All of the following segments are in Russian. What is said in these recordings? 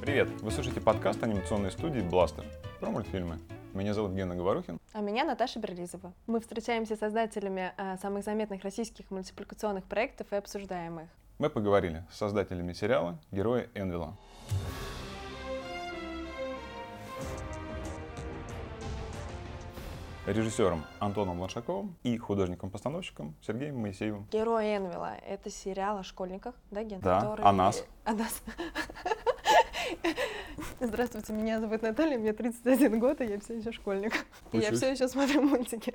Привет! Вы слушаете подкаст анимационной студии «Бластер» про мультфильмы. Меня зовут Гена Говорухин. А меня Наташа Берлизова. Мы встречаемся с создателями а, самых заметных российских мультипликационных проектов и обсуждаем их. Мы поговорили с создателями сериала «Герои Энвилла». режиссером Антоном Лошаковым и художником-постановщиком Сергеем Моисеевым. Герой Энвилла — это сериал о школьниках, да, Ген? Да, Который... о нас. О нас. Здравствуйте, меня зовут Наталья, мне 31 год, и я все еще школьник. И я все еще смотрю мультики.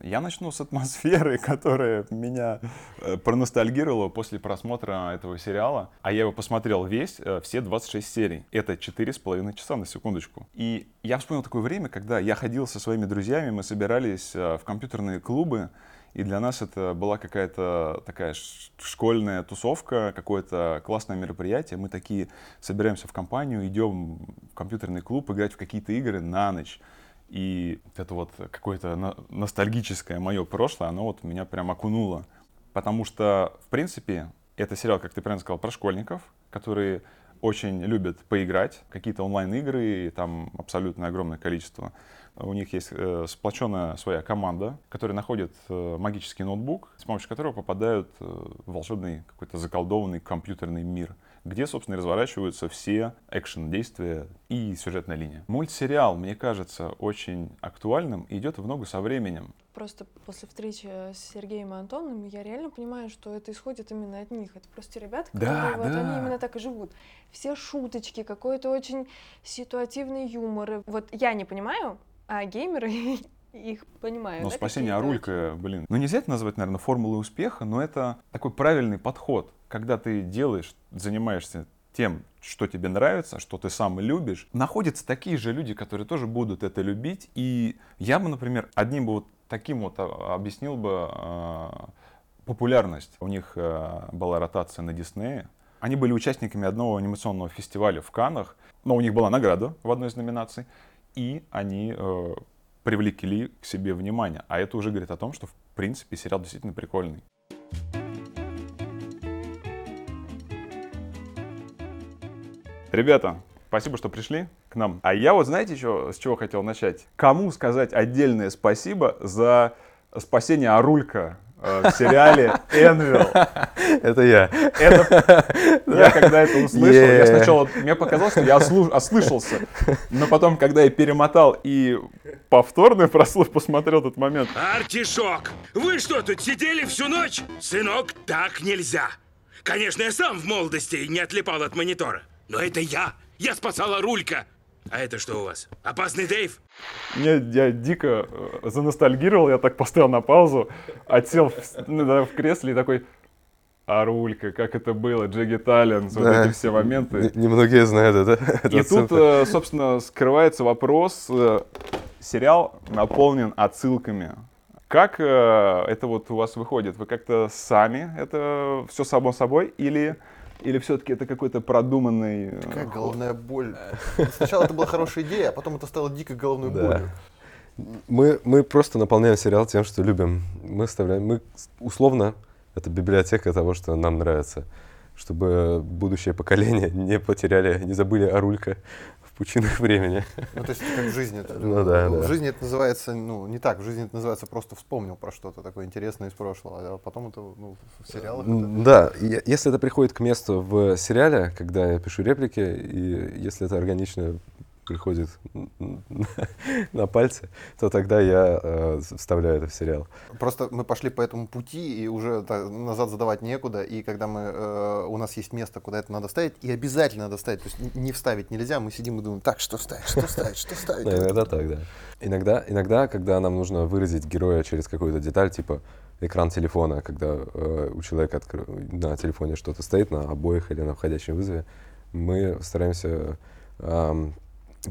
Я начну с атмосферы, которая меня э, проностальгировала после просмотра этого сериала. А я его посмотрел весь, э, все 26 серий. Это 4,5 часа на секундочку. И я вспомнил такое время, когда я ходил со своими друзьями, мы собирались э, в компьютерные клубы, и для нас это была какая-то такая школьная тусовка, какое-то классное мероприятие. Мы такие собираемся в компанию, идем в компьютерный клуб играть в какие-то игры на ночь. И это вот какое-то ностальгическое мое прошлое, оно вот меня прям окунуло. Потому что, в принципе, это сериал, как ты правильно сказал, про школьников, которые очень любят поиграть, какие-то онлайн-игры, там абсолютно огромное количество. У них есть э, сплоченная своя команда, которая находит э, магический ноутбук, с помощью которого попадают э, в волшебный какой-то заколдованный компьютерный мир, где, собственно, разворачиваются все экшен-действия и сюжетная линия. Мультсериал, мне кажется, очень актуальным и идет в ногу со временем. Просто после встречи с Сергеем и Антоном я реально понимаю, что это исходит именно от них. Это просто ребята, которые да, вот да. они именно так и живут. Все шуточки, какой-то очень ситуативный юмор. Вот я не понимаю, а геймеры их понимают. Ну, да, спасение Арулька, блин. Ну, нельзя это назвать, наверное, формулой успеха, но это такой правильный подход, когда ты делаешь, занимаешься тем, что тебе нравится, что ты сам любишь, находятся такие же люди, которые тоже будут это любить. И я бы, например, одним бы вот таким вот а, объяснил бы э, популярность. У них э, была ротация на Диснее. Они были участниками одного анимационного фестиваля в Канах, но у них была награда в одной из номинаций и они э, привлекли к себе внимание. А это уже говорит о том, что, в принципе, сериал действительно прикольный. Ребята, спасибо, что пришли к нам. А я вот знаете, что, с чего хотел начать? Кому сказать отдельное спасибо за спасение Арулька Э, в сериале Энвилл. Это я. Это, я когда это услышал, yeah. я сначала, мне показалось, что я ослуш, ослышался, но потом, когда я перемотал и повторный прослух посмотрел этот момент. Артишок, вы что тут сидели всю ночь? Сынок, так нельзя. Конечно, я сам в молодости не отлипал от монитора, но это я. Я спасала Рулька. А это что у вас? Опасный Дейв? Мне, я дико э, заностальгировал, я так поставил на паузу, отсел в, ну, в кресле и такой, а рулька, как это было, Джеги Таллинс, да. вот эти все моменты. Немногие знают это. И тут, э, собственно, скрывается вопрос, э, сериал наполнен отсылками. Как это вот у вас выходит? Вы как-то сами это все само собой или или все-таки это какой-то продуманный... Э, Какая головная боль. Сначала это была хорошая идея, а потом это стало дикой головной да. болью. Мы, мы просто наполняем сериал тем, что любим. Мы вставляем, мы условно, это библиотека того, что нам нравится, чтобы будущее поколение не потеряли, не забыли о Рулька, пучинах времени. Ну, то есть как в жизни. Это, ну, да, в да. жизни это называется, ну, не так, в жизни это называется просто вспомнил про что-то такое интересное из прошлого, а потом это, ну, в сериалах. Это... Да, если это приходит к месту в сериале, когда я пишу реплики, и если это органично приходит на пальцы, то тогда я э, вставляю это в сериал. Просто мы пошли по этому пути, и уже так, назад задавать некуда, и когда мы, э, у нас есть место, куда это надо вставить, и обязательно надо вставить, то есть не вставить нельзя, мы сидим и думаем, так, что вставить, что вставить, что вставить. Да, иногда так, да. Иногда, иногда, когда нам нужно выразить героя через какую-то деталь, типа экран телефона, когда э, у человека откр... на телефоне что-то стоит на обоих или на входящем вызове, мы стараемся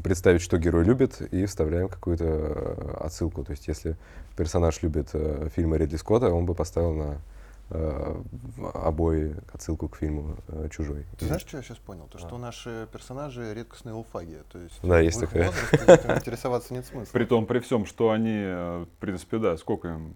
представить, что герой любит, и вставляем какую-то э, отсылку. То есть, если персонаж любит э, фильмы Ридли Скотта, он бы поставил на обои, отсылку к фильму э, «Чужой». Ты знаешь, что я сейчас понял? То, что наши персонажи редкостные луфаги. То есть Да, есть этим интересоваться нет смысла. При том, при всем, что они, э, в принципе, да, сколько им?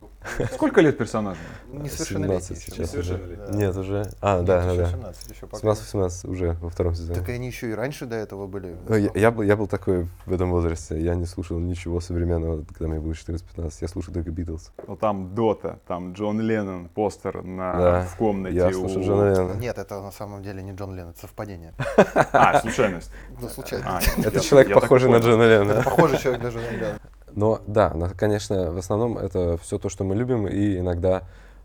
Сколько лет персонажам? Несовершеннолетние 17 еще. сейчас уже. Несовершеннолетние. Нет, уже. А, Нет, да, да, да. 17, еще пока. 17-18 уже во втором сезоне. Так они еще и раньше до этого были. Э, Я, я был, я был такой в этом возрасте. Я не слушал ничего современного, когда мне было 14-15. Я слушал только Битлз. Ну, там Дота, там Джон Леннон, постер на, Да, в комнате Я у- слушал Джона Леннона. Нет, это на самом деле не Джон Леннон, это совпадение. А, случайность. Ну, случайно. А, Это человек, похожий на. Джона Леннона. Похожий человек даже на Леннона. Но да, конечно, в основном это все то, что мы любим, и иногда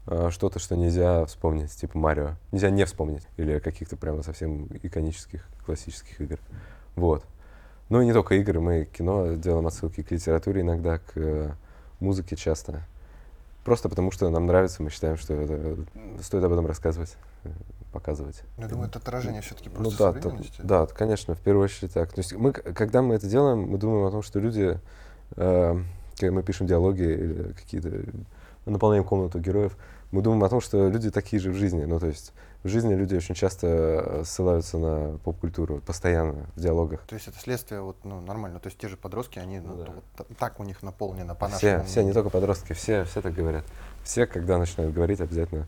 э, что-то, что нельзя вспомнить, типа Марио. Нельзя не вспомнить. Или каких-то прямо совсем иконических, классических игр. Вот. Ну и не только игры, мы кино делаем отсылки к литературе иногда, к э, музыке часто. Просто потому, что нам нравится, мы считаем, что это, стоит об этом рассказывать, э, показывать. Ну, Я думаю, это отражение все-таки Ну просто да, то- современности. да, конечно, в первую очередь так. То есть мы, когда мы это делаем, мы думаем о том, что люди, э, когда мы пишем диалоги или какие-то, мы наполняем комнату героев, мы думаем о том, что люди такие же в жизни. Ну, то есть в жизни люди очень часто э, ссылаются на поп-культуру, постоянно в диалогах. То есть это следствие вот, ну, нормально. То есть те же подростки, они ну, Ну да. вот та- так у них наполнено по Все, нашему все, не мнению. только подростки, все, все так говорят. Все, когда начинают говорить, обязательно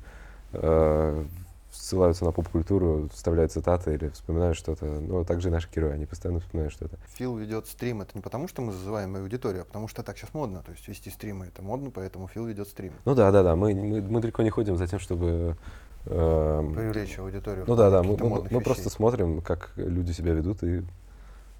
э, ссылаются на поп-культуру, вставляют цитаты или вспоминают что-то. Ну, также и наши герои, они постоянно вспоминают что-то. Фил ведет стрим, это не потому, что мы зазываем аудиторию, а потому что так сейчас модно. То есть вести стримы это модно, поэтому Фил ведет стрим. Ну да, да, да. Мы, мы, мы далеко не ходим за тем, чтобы. Эм, Привлечь аудиторию. ну да, да. Мы, мы- просто смотрим, как люди себя ведут и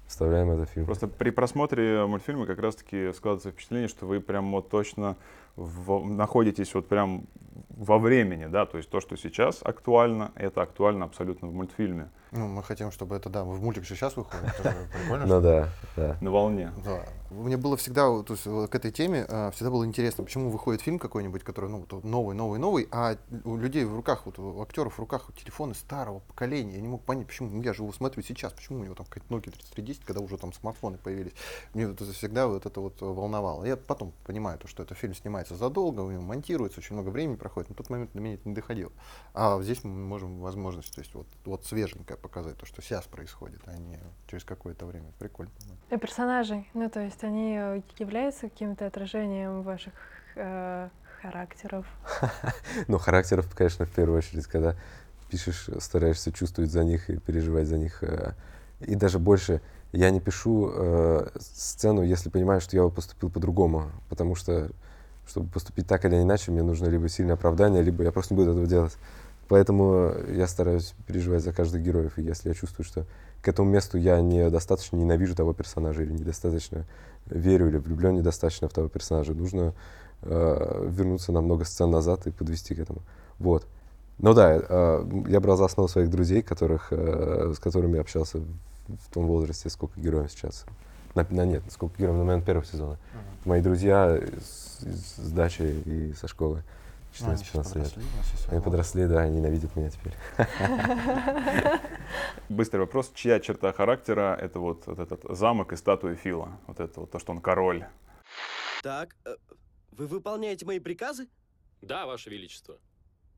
вставляем это в фильм. Просто при просмотре мультфильма как раз-таки складывается впечатление, что вы прям вот точно в- находитесь вот прям во времени, да, то есть то, что сейчас актуально, это актуально абсолютно в мультфильме, Ну, мы хотим, чтобы это, да, в мультик же сейчас выходит, это же прикольно. Ну да, да. на волне. Да. Мне было всегда, то есть, вот к этой теме э, всегда было интересно, почему выходит фильм какой-нибудь, который, ну, вот новый, новый, новый, а у людей в руках, вот у актеров в руках телефоны старого поколения. Я не мог понять, почему. Ну, я же его смотрю сейчас, почему у него там какая-то Nokia 3310, когда уже там смартфоны появились. Мне это всегда вот это вот волновало. Я потом понимаю, то, что этот фильм снимается задолго, у него монтируется, очень много времени проходит. Но в тот момент до меня это не доходило. А здесь мы можем возможность, то есть вот, вот свеженькое показать, то, что сейчас происходит, а не через какое-то время. Прикольно. А персонажи, ну то есть они э, являются каким-то отражением ваших э, характеров. Ну, характеров, конечно, в первую очередь, когда пишешь, стараешься чувствовать за них и переживать за них. э, И даже больше, я не пишу э, сцену, если понимаю, что я бы поступил по-другому. Потому что, чтобы поступить так или иначе, мне нужно либо сильное оправдание, либо я просто не буду этого делать. Поэтому я стараюсь переживать за каждых героев. И если я чувствую, что к этому месту я недостаточно ненавижу того персонажа или недостаточно верю или влюблен недостаточно в того персонажа, нужно э, вернуться на много сцен назад и подвести к этому. Вот. Ну да, э, я брал за основу своих друзей, которых, э, с которыми общался в, том возрасте, сколько героям сейчас. На, на- нет, сколько героям на момент первого сезона. Мои друзья с, с- дачи и со школы. Ну, они сейчас 14-15 лет. подросли, у нас есть Они подросли, да, они ненавидят меня теперь. Быстрый вопрос, чья черта характера это вот, вот этот замок и статуя Фила, вот это вот то, что он король. Так, э, вы выполняете мои приказы? Да, Ваше Величество.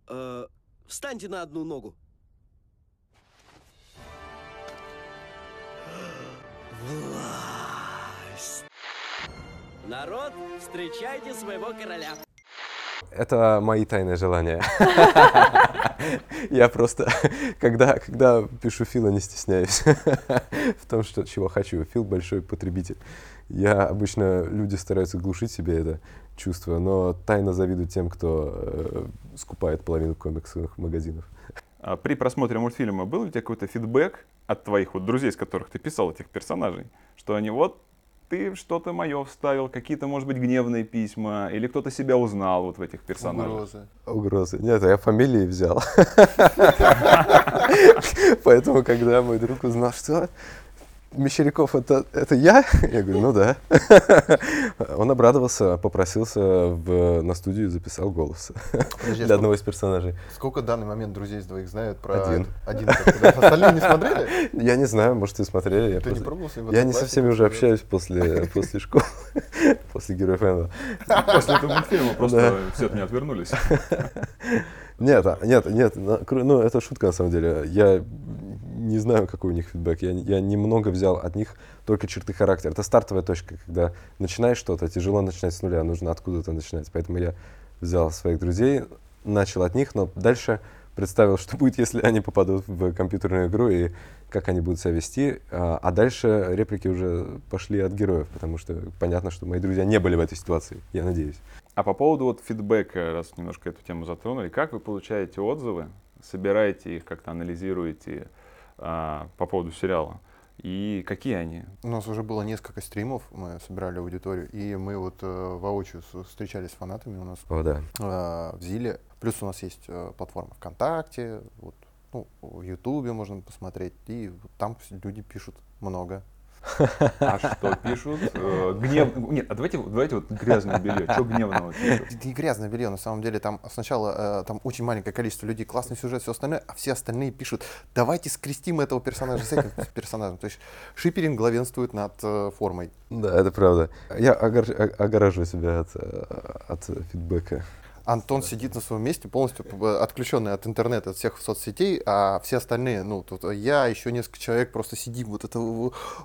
Э, встаньте на одну ногу. Власть. Народ, встречайте своего короля. Это мои тайные желания. Я просто, когда, когда пишу Фила, не стесняюсь в том, что, чего хочу. Фил большой потребитель. Я обычно, люди стараются глушить себе это чувство, но тайно завидую тем, кто э, скупает половину комиксовых магазинов. А При просмотре мультфильма был ли у тебя какой-то фидбэк от твоих вот друзей, с которых ты писал этих персонажей, что они вот ты что-то мое вставил, какие-то, может быть, гневные письма, или кто-то себя узнал вот в этих персонажах? Угрозы. Угрозы. Нет, я фамилии взял. Поэтому, когда мой друг узнал, что Мещеряков это, это я? Я говорю, ну да. Он обрадовался, попросился в, на студию и записал голос Подожди, а для одного из персонажей. Сколько в данный момент друзей из двоих знают про Один. один? Остальные не смотрели? Я не знаю, может, и смотрели. Я, Ты не просто- пробовал с ним в я не со всеми уже общаюсь после, после школы, после Героев Энла. После этого мультфильма просто все от меня отвернулись. Нет, а, нет, нет, кру- ну это шутка на самом деле. Я не знаю, какой у них фидбэк. Я, я немного взял от них только черты характера. Это стартовая точка, когда начинаешь что-то, тяжело начинать с нуля, нужно откуда-то начинать. Поэтому я взял своих друзей, начал от них, но дальше представил, что будет, если они попадут в компьютерную игру и как они будут себя вести. А, а дальше реплики уже пошли от героев, потому что понятно, что мои друзья не были в этой ситуации, я надеюсь. А по поводу вот фидбэка, раз немножко эту тему затронули, как вы получаете отзывы, собираете их, как-то анализируете а, по поводу сериала? И какие они? У нас уже было несколько стримов, мы собирали аудиторию, и мы вот э, воочию встречались с фанатами у нас О, да. э, в Зиле. Плюс у нас есть э, платформа ВКонтакте, вот, ну, в Ютубе можно посмотреть, и вот там люди пишут много. А что пишут? Э, Гнев... Нет, а давайте, давайте вот грязное белье. Что гневного пишут? Это не грязное белье, на самом деле там сначала э, там очень маленькое количество людей, классный сюжет, все остальное, а все остальные пишут, давайте скрестим этого персонажа с этим персонажем. То есть шиперинг главенствует над э, формой. Да, это правда. Я огор- о- огораживаю себя от, от фидбэка. Антон сидит на своем месте, полностью отключенный от интернета, от всех соцсетей, а все остальные, ну, тут я, еще несколько человек просто сидим, вот это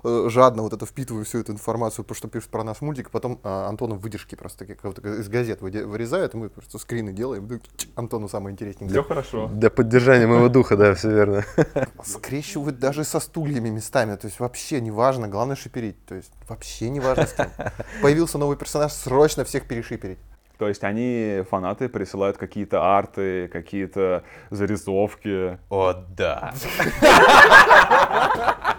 э, жадно, вот это впитываю всю эту информацию, то, что пишут про наш мультик, потом а, Антону выдержки просто такие, как из газет вырезают, и мы просто скрины делаем, ну, Антону самое интереснее. Все хорошо. Для поддержания моего духа, да, все верно. Скрещивают даже со стульями местами, то есть вообще не важно, главное шиперить, то есть вообще не важно с кем. Появился новый персонаж, срочно всех перешиперить. То есть они, фанаты, присылают какие-то арты, какие-то зарисовки. О, да.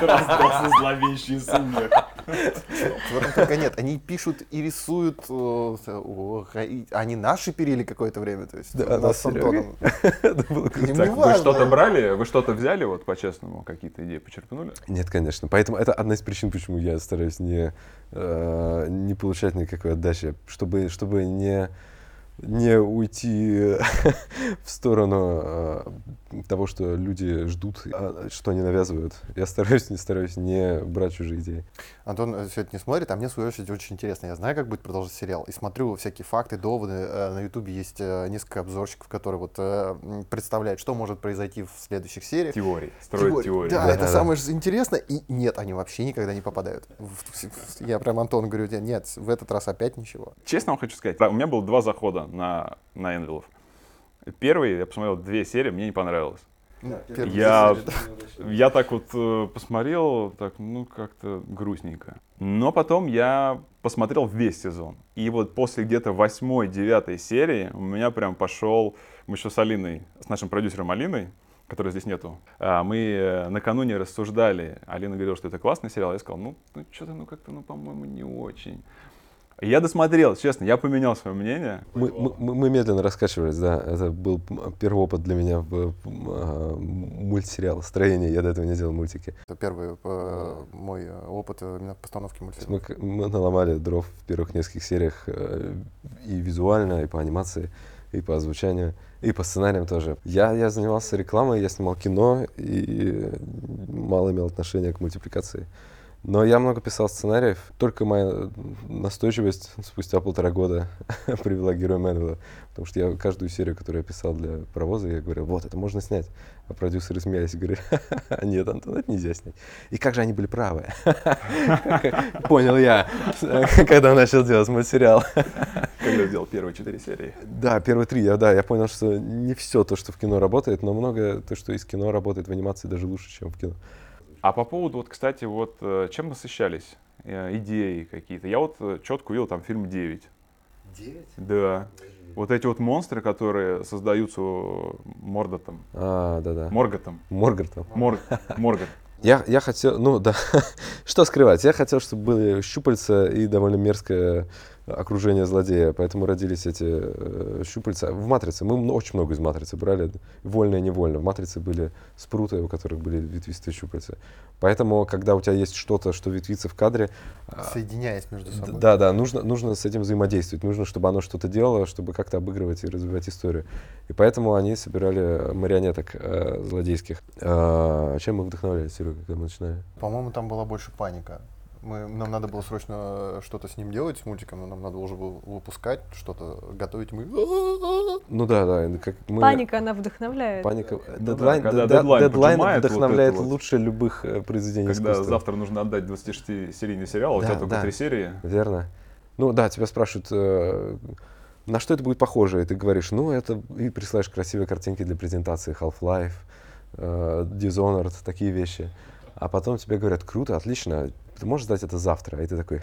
Раздался зловещий этом только нет. Они пишут и рисуют. э, Они наши перили какое-то время. То есть Да, нас с Антоном. Вы что-то брали? Вы что-то взяли, вот по-честному, какие-то идеи почерпнули? Нет, конечно. Поэтому это одна из причин, почему я стараюсь не, э, не получать никакой отдачи, чтобы, чтобы не, не уйти в сторону э, того, что люди ждут, а, что они навязывают. Я стараюсь, не стараюсь не брать чужие идеи. Антон все это не смотрит, а мне, в свою очередь, очень интересно. Я знаю, как будет продолжать сериал. И смотрю всякие факты, доводы. Э, На Ютубе есть э, несколько обзорщиков, которые вот э, представляют, что может произойти в следующих сериях. Теории. Строить Теории. теории. Да, Да, это да, да. самое же интересное. И нет, они вообще никогда не попадают. Я прям Антону говорю, нет, в этот раз опять ничего. Честно вам хочу сказать, да, у меня было два захода на, на Энвилов. Первый, я посмотрел две серии, мне не понравилось. Первые Я, серии, я так вот э, посмотрел, так, ну, как-то грустненько. Но потом я посмотрел весь сезон. И вот после где-то восьмой, девятой серии у меня прям пошел... Мы еще с Алиной, с нашим продюсером Алиной, которой здесь нету, а, мы э, накануне рассуждали. Алина говорила, что это классный сериал. Я сказал, ну, ну что-то, ну, как-то, ну, по-моему, не очень. И Я досмотрел, честно, я поменял свое мнение. Мы, мы- мы- медленно раскачивались, да. Это был первый опыт для меня в а, мультсериал строение. Я до этого не делал мультики. Это первый э, мой э, опыт э, именно постановки мультфильма. Мы, мы наломали дров в первых нескольких сериях э, и визуально, и по анимации, и по озвучанию, и по сценариям тоже. Я, я занимался рекламой, я снимал кино и мало имел отношения к мультипликации. Но я много писал сценариев. Только моя настойчивость спустя полтора года привела к герою Мэнвелла. Потому что я каждую серию, которую я писал для паровоза, я говорил, вот, это можно снять. А продюсеры смеялись и говорили, «Ха-ха, нет, Антон, это нельзя снять. И как же они были правы. Понял я, когда начал делать мультсериал. Когда сделал первые четыре серии. Да, первые три, я, да, я понял, что не все то, что в кино работает, но многое то, что из кино работает в анимации, даже лучше, чем в кино. А по поводу, вот, кстати, вот э, чем насыщались? Э, Идеи какие-то. Я вот э, четко увидел там фильм 9. 9? Да. Вот эти вот монстры, которые создаются Мордотом. А, да-да. Морготом. Моргартом. Мор... Моргот. Я, я хотел, ну да, что скрывать, я хотел, чтобы были щупальца и довольно мерзкое окружение злодея, поэтому родились эти э, щупальца. В «Матрице» мы очень много из «Матрицы» брали, вольно и невольно. В «Матрице» были спруты, у которых были ветвистые щупальца. Поэтому, когда у тебя есть что-то, что ветвится в кадре, а, Соединяясь между собой. Да, да, нужно, нужно с этим взаимодействовать, нужно, чтобы оно что-то делало, чтобы как-то обыгрывать и развивать историю. И поэтому они собирали марионеток э, злодейских. А, чем мы вдохновлялись, Серега, когда мы начинали? По-моему, там была больше паника. Мы, нам надо было срочно что-то с ним делать, с мультиком, но нам надо уже было выпускать, что-то готовить. Мы... Ну да, да. Как мы... Паника, она вдохновляет. Паника. да, Дедлайн, когда да, дедлайн дедлайн вот вдохновляет вот. лучше любых э, произведений Когда искусства. завтра нужно отдать 26-серийный сериал, а у Да, тебя только да. три серии. Верно. Ну да, тебя спрашивают, э, на что это будет похоже, и ты говоришь, ну это, и присылаешь красивые картинки для презентации Half-Life, э, Dishonored, такие вещи. А потом тебе говорят, круто, отлично, ты можешь сдать это завтра? И ты такой,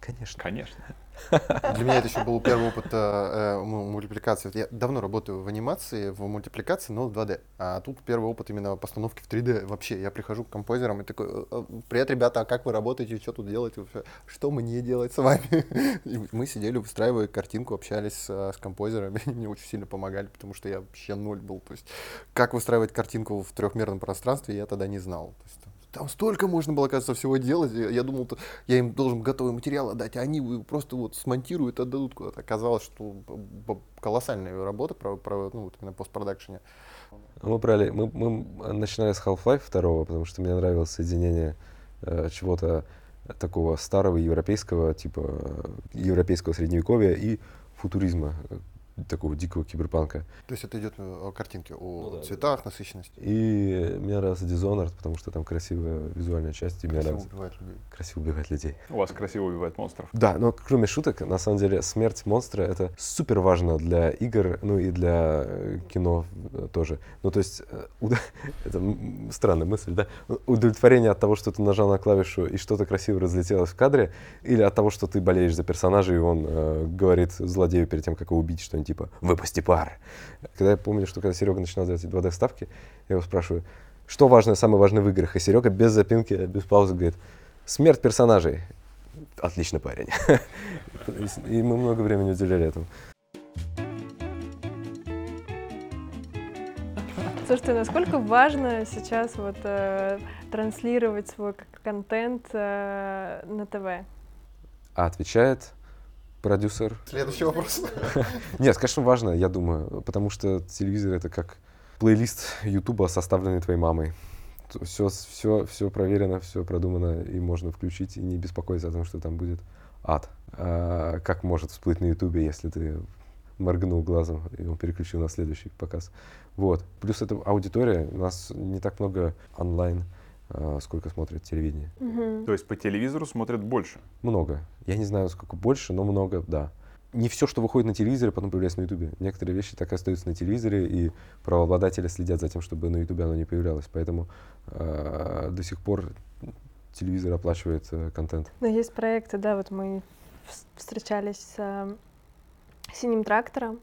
конечно. Конечно. Для меня это еще был первый опыт э, э, му- мультипликации. Я давно работаю в анимации, в мультипликации, но в 2D. А тут первый опыт именно постановки в 3D. Вообще, я прихожу к композерам и такой, «Э, э, привет, ребята, а как вы работаете, что тут делаете? Что мне делать с вами? И мы сидели, выстраивая картинку, общались э, с композерами, мне очень сильно помогали, потому что я вообще ноль был. То есть, как выстраивать картинку в трехмерном пространстве, я тогда не знал. То есть, там столько можно было, кажется, всего делать. Я, думал, я им должен готовый материал отдать, а они просто вот смонтируют, отдадут куда-то. Оказалось, что колоссальная работа про, про, ну, вот именно постпродакшене. Мы брали, мы, мы начинали с Half-Life 2, потому что мне нравилось соединение э, чего-то такого старого европейского, типа э, европейского средневековья и футуризма, э, такого дикого киберпанка. То есть это идет о картинке, о Ну да, цветах, насыщенности. И мне нравился Dishonored, потому что там красивая визуальная часть, и мне Красиво нравится убивает людей. красиво убивать людей. У вас красиво убивает монстров. Да, но кроме шуток, на самом деле смерть монстра это супер важно для игр, ну и для э, кино э, тоже. Ну то есть, э, это странная мысль, да? Удовлетворение от того, что ты нажал на клавишу и что-то красиво разлетелось в кадре, или от того, что ты болеешь за персонажа, и он э, говорит злодею перед тем, как его убить, что-нибудь типа «выпусти пар». Когда я помню, что когда Серега начинал делать эти 2D-ставки, я его спрашиваю, что важное, самое важное в играх? И Серега без запинки, без паузы говорит, смерть персонажей. Отличный парень. И мы много времени уделяли этому. Слушайте, насколько важно сейчас вот э, транслировать свой контент э, на ТВ? А отвечает продюсер. Следующий вопрос. Нет, конечно, важно, я думаю, потому что телевизор это как плейлист Ютуба, составленный твоей мамой. Все, все, все проверено, все продумано, и можно включить и не беспокоиться о том, что там будет ад. А как может всплыть на Ютубе, если ты моргнул глазом, и он переключил на следующий показ. Вот. Плюс это аудитория. У нас не так много онлайн, сколько смотрят телевидение. Мгм. То есть по телевизору смотрят больше. Много. Я не знаю, сколько больше, но много, да. Не все, что выходит на телевизоре, потом появляется на Ютубе. Некоторые вещи так и остаются на телевизоре, и правообладатели следят за тем, чтобы на Ютубе оно не появлялось. Поэтому э, до сих пор телевизор оплачивает э, контент. Но есть проекты, да, вот мы вс- встречались с э, синим трактором,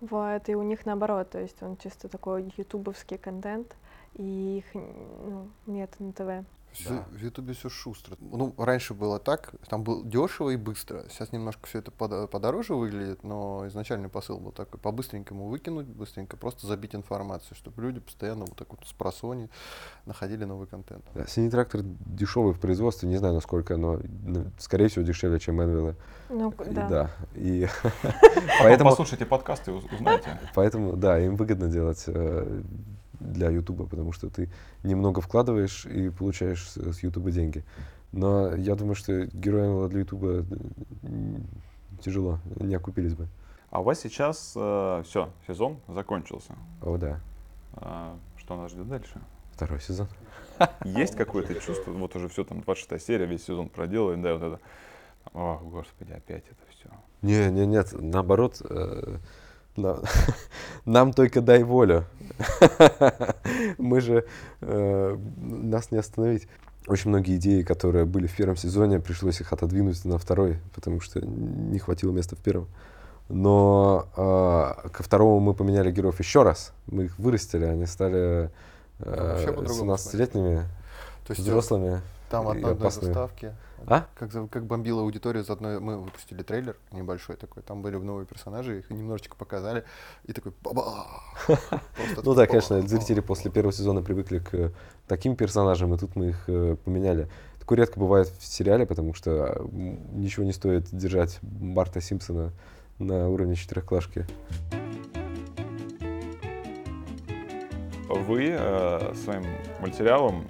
вот, и у них наоборот, то есть он чисто такой ютубовский контент, и их ну, нет на ТВ. Да. В Ютубе все шустро. Ну, раньше было так, там было дешево и быстро. Сейчас немножко все это подо- подороже выглядит, но изначальный посыл был такой, по-быстренькому выкинуть, быстренько просто забить информацию, чтобы люди постоянно вот так вот с просони находили новый контент. Да, синий трактор дешевый в производстве, не знаю насколько, но ну, скорее всего дешевле, чем Энвилы. Ну, И да. да. И Поэтому- послушайте подкасты узнаете. Поэтому, да, им выгодно делать э, для Ютуба, потому что ты немного вкладываешь и получаешь с, Ютуба деньги. Но я думаю, что героям для Ютуба м, тяжело, не окупились бы. А у вас сейчас все, сезон закончился. О, да, А, что нас ждет дальше? второй сезон. Есть какое-то чувство, вот уже все, там 26 серия, весь сезон проделали, да, вот это. О, господи, опять это все. Не, не, нет, наоборот, э, на- нам только дай волю. Мы же, э, нас не остановить. Очень многие идеи, которые были в первом сезоне, пришлось их отодвинуть на второй, потому что не хватило места в первом. Но э, ко второму мы поменяли героев еще раз. Мы их вырастили, они стали э, по-другому 17-летними, То есть э, взрослыми. Там от одной опасными. заставки, А? как, как бомбила аудитория за одной, мы выпустили трейлер небольшой такой, там были новые персонажи, их немножечко показали, и такой баба Ну да, конечно, зрители после первого сезона привыкли к э, таким персонажам, и тут мы их э, поменяли. Такое редко бывает в сериале, потому что м, ничего не стоит держать Барта Симпсона на уровне четырехклашки. Вы э, своим мультсериалом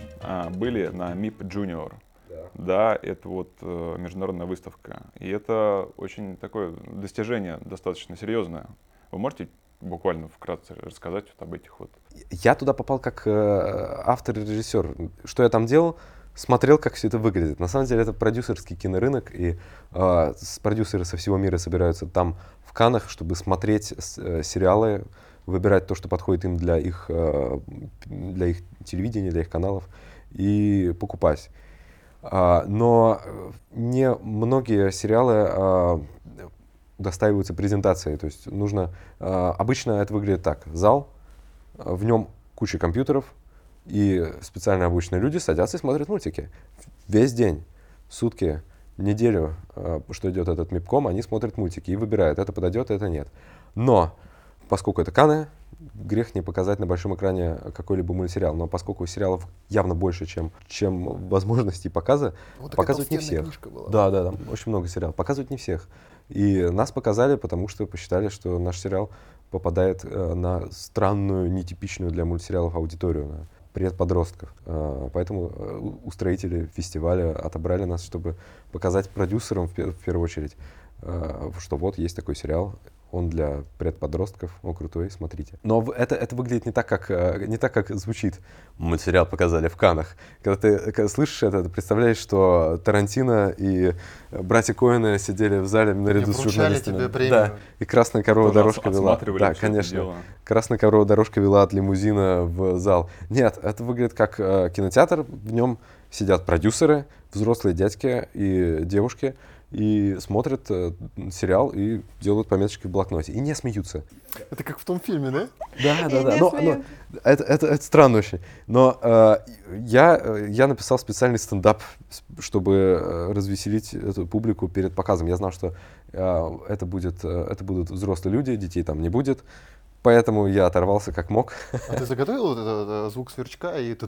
были на МИП Junior. да, это вот э, международная выставка. И это очень такое достижение достаточно серьезное. Вы можете буквально вкратце рассказать вот об этих вот? Я туда попал как э, автор и режиссер. Что я там делал? Смотрел, как все это выглядит. На самом деле это продюсерский кинорынок, и э, продюсеры со всего мира собираются там в Канах, чтобы смотреть э, сериалы, выбирать то, что подходит им для их, э, для их телевидения, для их каналов, и покупать. А, но э, не многие сериалы а, достаиваются презентацией. То есть нужно... а, обычно это выглядит так. Зал, в нем куча компьютеров, и специально обученные люди садятся и смотрят мультики. Весь день, сутки, неделю, а, что идет этот МИПКОМ, они смотрят мультики и выбирают, это подойдет, это нет. Но, поскольку это Каны, грех не показать на большом экране какой-либо мультсериал. Но поскольку сериалов явно больше, чем, чем возможностей показа, Вот показывают не всех. была. Да, да, там очень много сериалов. Показывают не всех. И нас показали, потому что посчитали, что наш сериал попадает э, на странную, нетипичную для мультсериалов аудиторию, на предподростков. Э, поэтому э, устроители фестиваля отобрали нас, чтобы показать продюсерам в, пер- в первую очередь, э, что вот есть такой сериал, он для предподростков, он крутой, смотрите. Но это, это выглядит не так, как, э, не так, как звучит. Мы сериал показали в Канах. Когда ты э, когда слышишь это, ты представляешь, что Тарантино и братья Коэны сидели в зале наряду с журналистами. тебе премию. Да, и красная корова Тоже дорожка вела. Да, конечно. дело. Красная корова дорожка вела от лимузина в зал. Нет, это выглядит как э, кинотеатр. В нем сидят продюсеры, взрослые дядьки и девушки, и смотрят э, сериал и делают пометочки в блокноте. И не смеются. Это как в том фильме, да? Да, да, да. Но, но это, это, это странно очень. Но э, я, э, я написал специальный стендап, чтобы э, развеселить эту публику перед показом. Я знал, что э, это, будет, э, это будут взрослые люди, детей там не будет. Поэтому я оторвался как мог. А ты заготовил вот этот э, звук сверчка, и ты.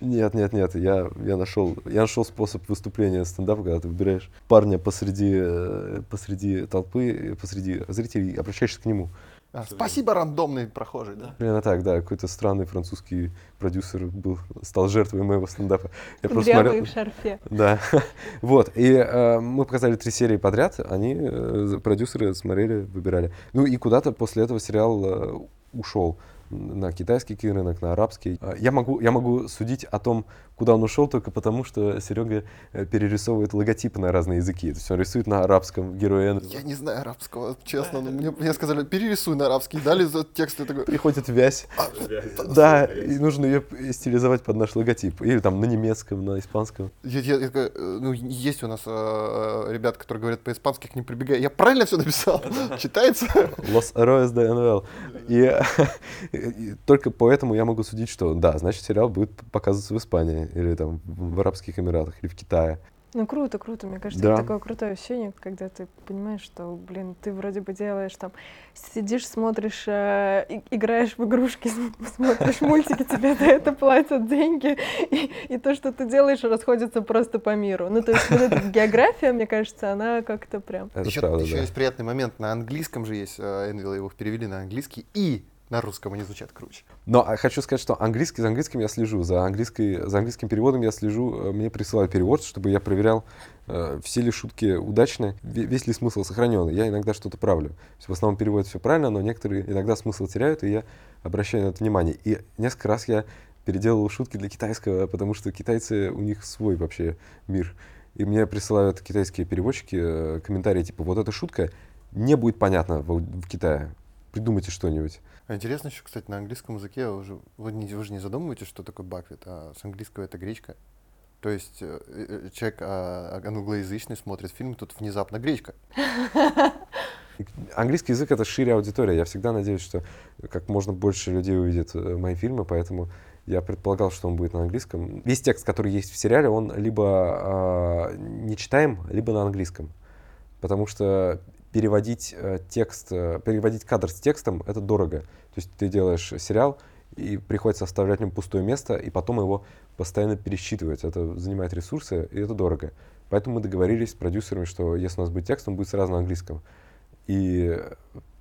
Нет, нет, нет, я, я, нашел, я нашел способ выступления стендапа, когда ты выбираешь парня посреди, э, посреди толпы, посреди зрителей, обращаешься к нему. А, спасибо, рандомный прохожий, да? Примерно так, да, какой-то странный французский продюсер был, стал жертвой моего стендапа. Я Кудрявый в шарфе. Да, вот, и э, мы показали три серии подряд, они, э, продюсеры смотрели, выбирали. Ну и куда-то после этого сериал э, ушел на китайский кинорынок, на арабский. А, Я могу, я могу судить о том, куда он ушел, только потому, что Серега э, перерисовывает логотипы на разные языки. То есть он рисует на арабском героя. Я не знаю арабского, честно, но мне, мне сказали, перерисуй на арабский, дали текст, я такой, Приходит вязь. Да, и нужно ее стилизовать под наш логотип. Или там на немецком, на испанском. Я- я- я такой, э, ну, есть у нас э, ребята, которые говорят по-испански, к ним прибегаю. Я правильно все написал? Читается? Los Héroes de НЛ. И, и только поэтому я могу судить, что да, значит, сериал будет показываться в Испании, или там в Арабских Эмиратах, или в Китае. Ну круто, круто. Мне кажется, Да. это такое крутое ощущение, когда ты понимаешь, что, блин, ты вроде бы делаешь там, сидишь, смотришь, э, играешь в игрушки, см- смотришь мультики, тебе за это платят деньги, и, и то, что ты делаешь, расходится просто по миру. Ну, то есть вот эта география, мне кажется, она как-то прям... Это еще правда, еще да. есть приятный момент. На английском же есть э, Энвилл, его перевели на английский, и на русском они звучат круче. Но а, хочу сказать, что английский, за английским я слежу, за, английской, за английским переводом я слежу, э, мне присылают перевод, чтобы я проверял, э, все ли шутки удачны, ве- весь ли смысл сохранен. Я иногда что-то правлю. В основном переводят все правильно, но некоторые иногда смысл теряют, и я обращаю на это внимание. И несколько раз я переделывал шутки для китайского, потому что китайцы, у них свой вообще мир. И мне присылают китайские переводчики э, комментарии типа, вот эта шутка не будет понятна в, в Китае. Придумайте что-нибудь. А интересно еще, кстати, на английском языке уже, вы, не, вы же не задумываетесь, что такое баквит, а с английского это гречка. То есть э, э, человек а, англоязычный смотрит фильм, тут внезапно гречка. Английский язык это шире аудитория. Я всегда надеюсь, что как можно больше людей увидит э, мои фильмы, поэтому я предполагал, что он будет на английском. Весь текст, который есть в сериале, он либо э, не читаем, либо на английском. Потому что переводить э, текст, э, переводить кадр с текстом это дорого. То есть ты делаешь сериал, и приходится оставлять в нем пустое место, и потом его постоянно пересчитывать. Это занимает ресурсы, и это дорого. Поэтому мы договорились с продюсерами, что если у нас будет текст, он будет сразу на английском. И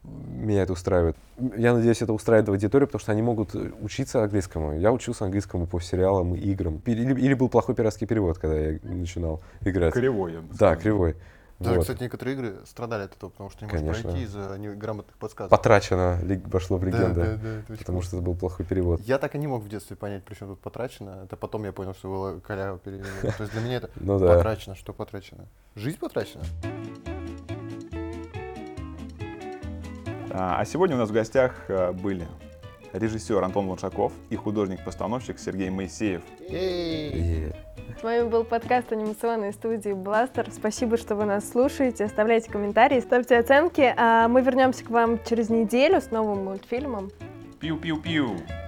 меня это устраивает. Я надеюсь, это устраивает аудиторию, потому что они могут учиться английскому. Я учился английскому по сериалам и играм. Или, или был плохой пиратский перевод, когда я начинал играть. Кривой, я бы Да, сказал. кривой. Даже, Вот. кстати, некоторые игры страдали от этого, потому что не можешь Конечно. пройти из-за неграмотных подсказок. Потрачено, вошло в Да, легенду. да, да, это потому что это был плохой перевод. Я так и не мог в детстве понять, при чем тут потрачено. Это потом я понял, что было коляво перевели. То есть для меня это Ну да. потрачено. Что потрачено? Жизнь потрачена? А а сегодня у нас в гостях э, были режиссер Антон Луншаков и художник-постановщик Сергей Моисеев. С вами был подкаст анимационной студии Бластер. Спасибо, что вы нас слушаете. Оставляйте комментарии, ставьте оценки. А мы вернемся к вам через неделю с новым мультфильмом. Пиу-пиу-пиу.